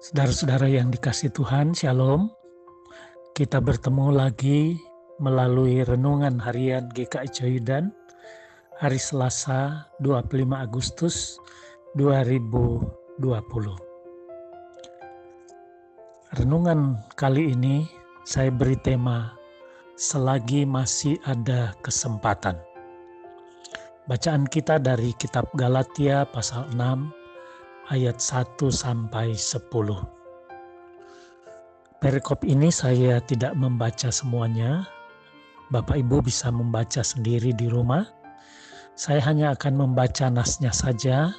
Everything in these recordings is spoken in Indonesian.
Saudara-saudara yang dikasih Tuhan, Shalom. Kita bertemu lagi melalui renungan harian GKI Coyudan hari Selasa 25 Agustus 2020. Renungan kali ini saya beri tema selagi masih ada kesempatan. Bacaan kita dari kitab Galatia pasal 6 ayat 1 sampai 10. Perikop ini saya tidak membaca semuanya. Bapak Ibu bisa membaca sendiri di rumah. Saya hanya akan membaca nasnya saja,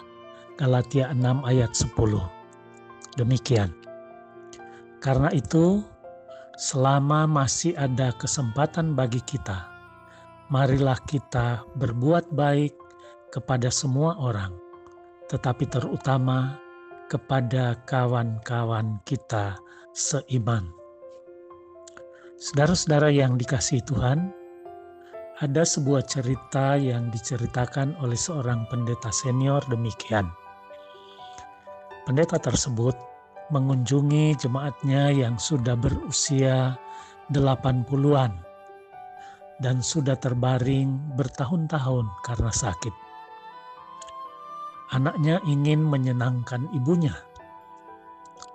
Galatia 6 ayat 10. Demikian. Karena itu, selama masih ada kesempatan bagi kita, marilah kita berbuat baik kepada semua orang, tetapi terutama kepada kawan-kawan kita seiman. Saudara-saudara yang dikasihi Tuhan, ada sebuah cerita yang diceritakan oleh seorang pendeta senior demikian. Pendeta tersebut mengunjungi jemaatnya yang sudah berusia 80-an dan sudah terbaring bertahun-tahun karena sakit anaknya ingin menyenangkan ibunya.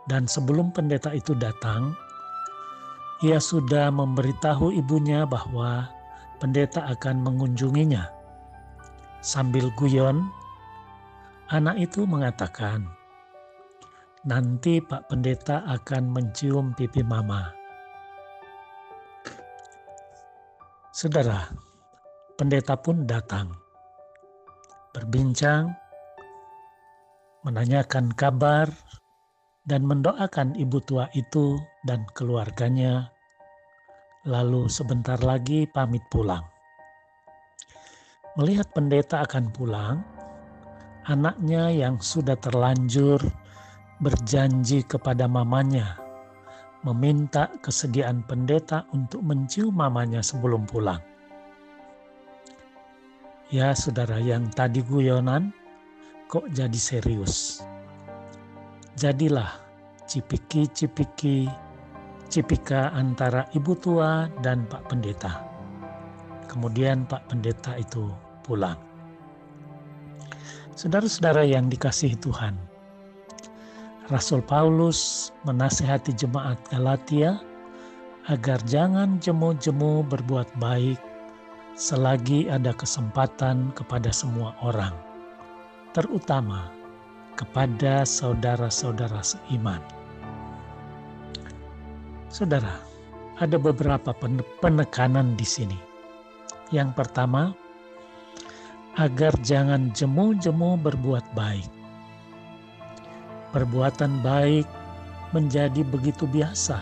Dan sebelum pendeta itu datang, ia sudah memberitahu ibunya bahwa pendeta akan mengunjunginya. Sambil guyon, anak itu mengatakan, "Nanti Pak Pendeta akan mencium pipi Mama." Saudara, pendeta pun datang, berbincang menanyakan kabar, dan mendoakan ibu tua itu dan keluarganya, lalu sebentar lagi pamit pulang. Melihat pendeta akan pulang, anaknya yang sudah terlanjur berjanji kepada mamanya, meminta kesediaan pendeta untuk mencium mamanya sebelum pulang. Ya, saudara yang tadi guyonan, kok jadi serius. Jadilah cipiki-cipiki, cipika antara ibu tua dan Pak Pendeta. Kemudian Pak Pendeta itu pulang. Saudara-saudara yang dikasihi Tuhan, Rasul Paulus menasehati jemaat Galatia agar jangan jemu-jemu berbuat baik selagi ada kesempatan kepada semua orang terutama kepada saudara-saudara seiman. Saudara, ada beberapa penekanan di sini. Yang pertama, agar jangan jemu-jemu berbuat baik. Perbuatan baik menjadi begitu biasa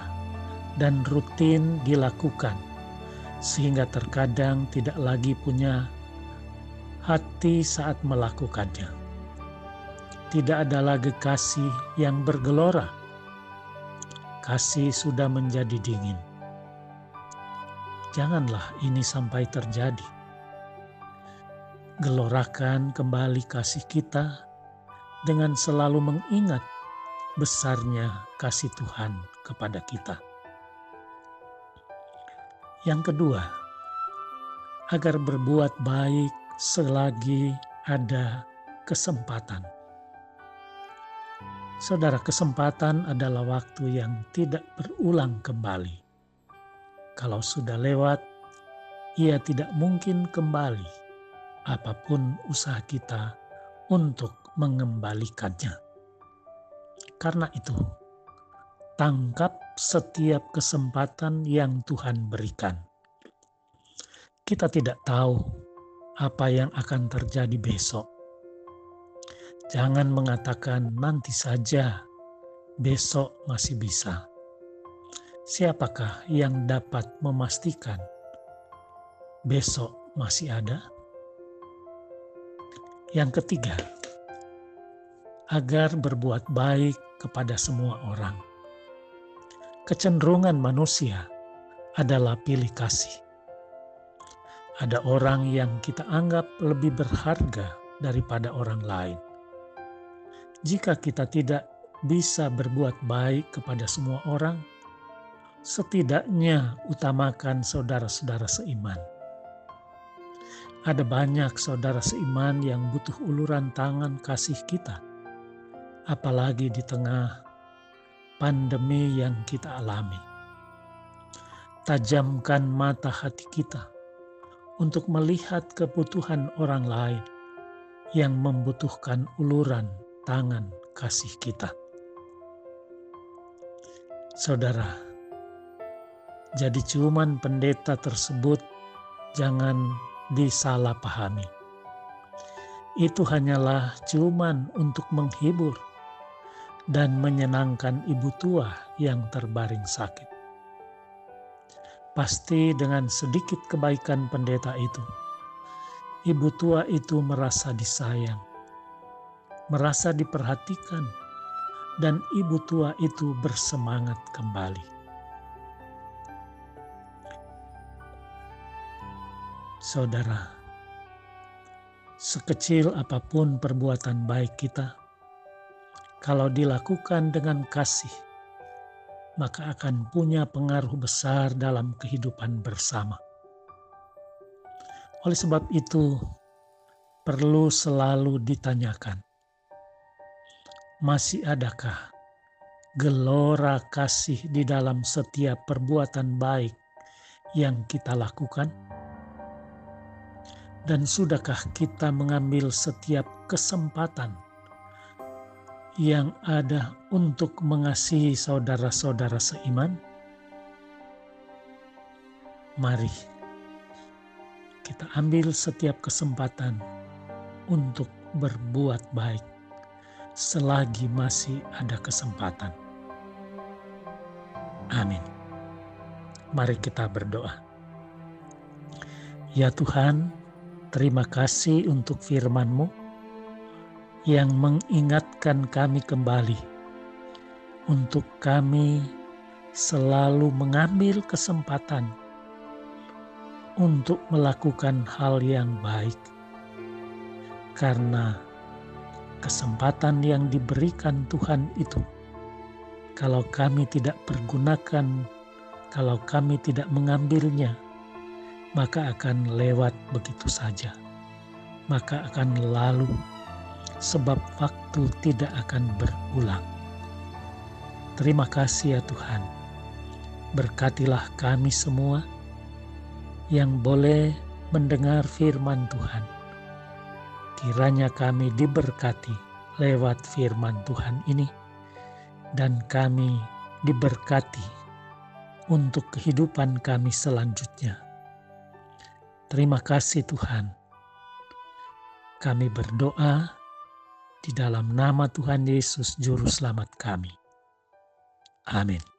dan rutin dilakukan, sehingga terkadang tidak lagi punya hati saat melakukannya tidak ada lagi kasih yang bergelora. Kasih sudah menjadi dingin. Janganlah ini sampai terjadi. Gelorakan kembali kasih kita dengan selalu mengingat besarnya kasih Tuhan kepada kita. Yang kedua, agar berbuat baik selagi ada kesempatan. Saudara, kesempatan adalah waktu yang tidak berulang kembali. Kalau sudah lewat, ia tidak mungkin kembali, apa pun usaha kita untuk mengembalikannya. Karena itu, tangkap setiap kesempatan yang Tuhan berikan. Kita tidak tahu apa yang akan terjadi besok Jangan mengatakan nanti saja, besok masih bisa. Siapakah yang dapat memastikan besok masih ada? Yang ketiga, agar berbuat baik kepada semua orang. Kecenderungan manusia adalah pilih kasih. Ada orang yang kita anggap lebih berharga daripada orang lain jika kita tidak bisa berbuat baik kepada semua orang, setidaknya utamakan saudara-saudara seiman. Ada banyak saudara seiman yang butuh uluran tangan kasih kita, apalagi di tengah pandemi yang kita alami. Tajamkan mata hati kita untuk melihat kebutuhan orang lain yang membutuhkan uluran tangan kasih kita. Saudara, jadi cuman pendeta tersebut jangan disalahpahami. Itu hanyalah cuman untuk menghibur dan menyenangkan ibu tua yang terbaring sakit. Pasti dengan sedikit kebaikan pendeta itu, ibu tua itu merasa disayang, merasa diperhatikan, dan ibu tua itu bersemangat kembali. Saudara, sekecil apa pun perbuatan baik kita, kalau dilakukan dengan kasih, maka akan punya pengaruh besar dalam kehidupan bersama. Oleh sebab itu, perlu selalu ditanyakan, masih adakah gelora kasih di dalam setiap perbuatan baik yang kita lakukan? Dan sudahkah kita mengambil setiap kesempatan yang ada untuk mengasihi saudara-saudara seiman? Mari kita ambil setiap kesempatan untuk berbuat baik selagi masih ada kesempatan. Amin. Mari kita berdoa. Ya Tuhan, terima kasih untuk firman-Mu yang mengingatkan kami kembali untuk kami selalu mengambil kesempatan untuk melakukan hal yang baik. Karena kesempatan yang diberikan Tuhan itu, kalau kami tidak pergunakan, kalau kami tidak mengambilnya, maka akan lewat begitu saja, maka akan lalu, sebab waktu tidak akan berulang. Terima kasih ya Tuhan, berkatilah kami semua yang boleh mendengar firman Tuhan Kiranya kami diberkati lewat firman Tuhan ini, dan kami diberkati untuk kehidupan kami selanjutnya. Terima kasih, Tuhan. Kami berdoa di dalam nama Tuhan Yesus, Juru Selamat kami. Amin.